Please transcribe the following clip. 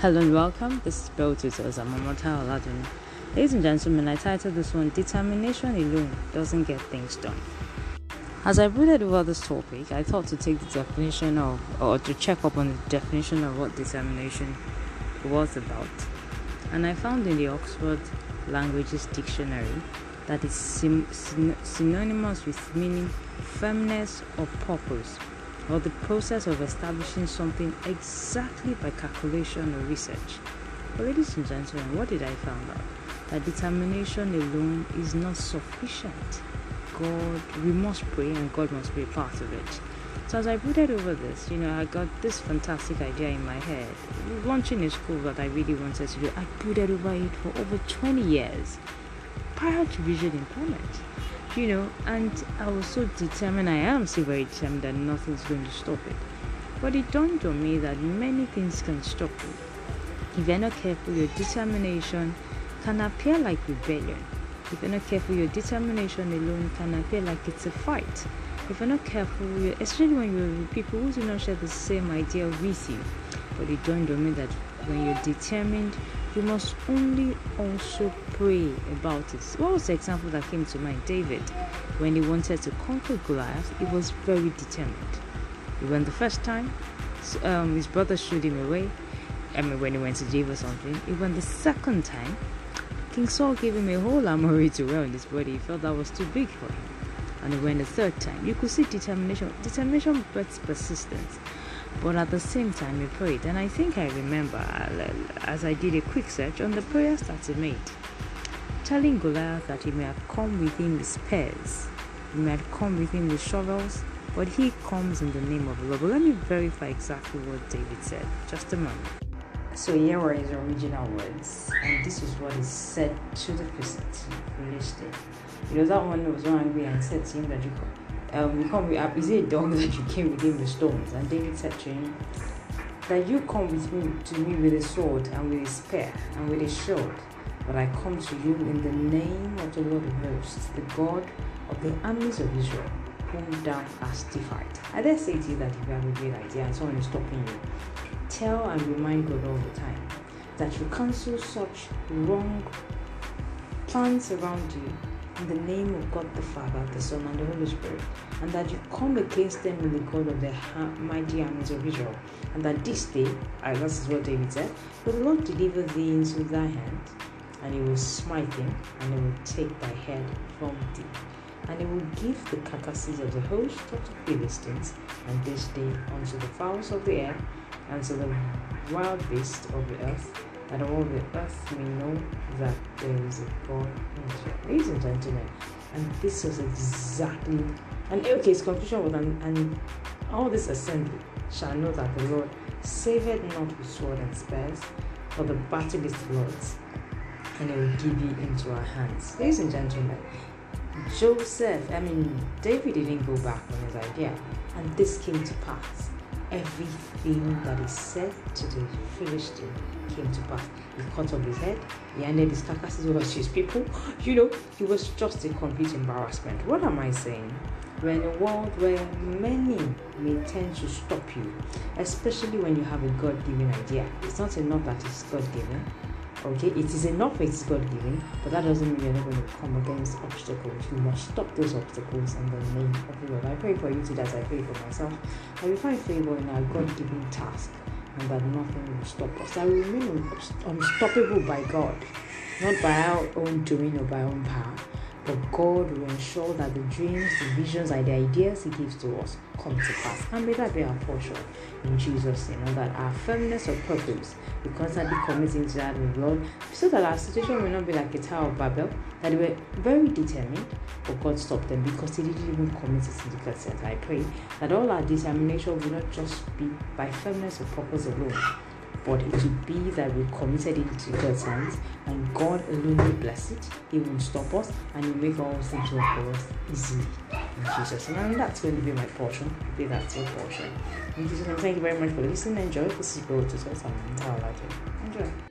Hello and welcome. This is Bell Tutors. I'm Amata Aladdin. Ladies and gentlemen, I titled this one Determination Alone Doesn't Get Things Done. As I brooded over this topic, I thought to take the definition of, or to check up on the definition of what determination was about. And I found in the Oxford Languages Dictionary that it's synonymous with meaning firmness or purpose or the process of establishing something exactly by calculation or research. But ladies and gentlemen, what did I find out? That determination alone is not sufficient. God, we must pray and God must be a part of it. So as I brooded over this, you know, I got this fantastic idea in my head. Launching a school that I really wanted to do, I brooded over it for over 20 years prior to Vision Employment you know, and I was so determined, I am still very determined that nothing's going to stop it. But it dawned on me that many things can stop you. If you're not careful, your determination can appear like rebellion. If you're not careful, your determination alone can appear like it's a fight. If you're not careful, especially when you're with people who do not share the same idea with you. But it dawned on me that when you're determined, you must only also pray about it. What was the example that came to mind? David, when he wanted to conquer Goliath, he was very determined. He went the first time, um, his brother shooed him away. I mean, when he went to jail or something. He went the second time, King Saul gave him a whole armory to wear on his body. He felt that was too big for him. And he went the third time. You could see determination. Determination births persistence. But at the same time, he prayed. And I think I remember uh, as I did a quick search on the prayers that he made, telling Goliath that he may have come within the spears, he may have come within the shovels, but he comes in the name of the Lord. But let me verify exactly what David said. Just a moment. So here were his original words, and this is what he said to the priest, Philistine. It know that one who was so angry and said to him that you um, you come with, uh, is it a dog that you came with him with stones? And David said to him, that you come with me to me with a sword and with a spear and with a shield, but I come to you in the name of the Lord of hosts, the God of the armies of Israel, whom thou hast defied. I dare say to you that if you have a great idea and someone is stopping you, tell and remind God all the time that you cancel such wrong plans around you in the name of God the Father, the Son, and the Holy Spirit, and that you come against them in the God of the mighty armies of Israel, and that this day, uh, this is what David said, will the Lord deliver thee into thy hand, and he will smite him, and he will take thy head from thee. And he will give the carcasses of the host of the Philistines, and this day unto the fowls of the air, and to the wild beasts of the earth, that all the earth may know that there is a God in. Ladies and gentlemen, and this was exactly, and okay, his conclusion was, and, and all this assembly shall know that the Lord saveth not with sword and spears, for the battle is the Lord's, and he will give you into our hands. Ladies and gentlemen, Joseph, I mean, David didn't go back on his idea, and this came to pass everything that is said to the Philistine came to pass. He cut off his head, he handed his carcasses over to his people. You know, he was just a complete embarrassment. What am I saying? We're in a world where many may tend to stop you, especially when you have a God given idea. It's not enough that it's God given Okay, it is enough it is God given, but that doesn't mean you're not going to come against obstacles. You must stop those obstacles in the name of the Lord. I pray for you today as I pray for myself. I will find favor in our God given task and that nothing will stop us. I we remain unstoppable by God, not by our own doing or by our own power but God will ensure that the dreams, the visions, and the ideas He gives to us come to pass. And may that be our portion in Jesus' name. And that our firmness of purpose, we constantly committing to that Lord, so that our situation will not be like a Tower of Babel, that they were very determined, but God stopped them because He didn't even commit it to the consent. I pray that all our determination will not just be by firmness of purpose alone but it will be that we committed it to God's hands and God alone will bless it. He will stop us and He will make all things work for us easily. In Jesus' name. And that's going to be my portion. Be that's your portion. Jesus' thank you very much for listening. Enjoy. This is Bro to I'm Enjoy.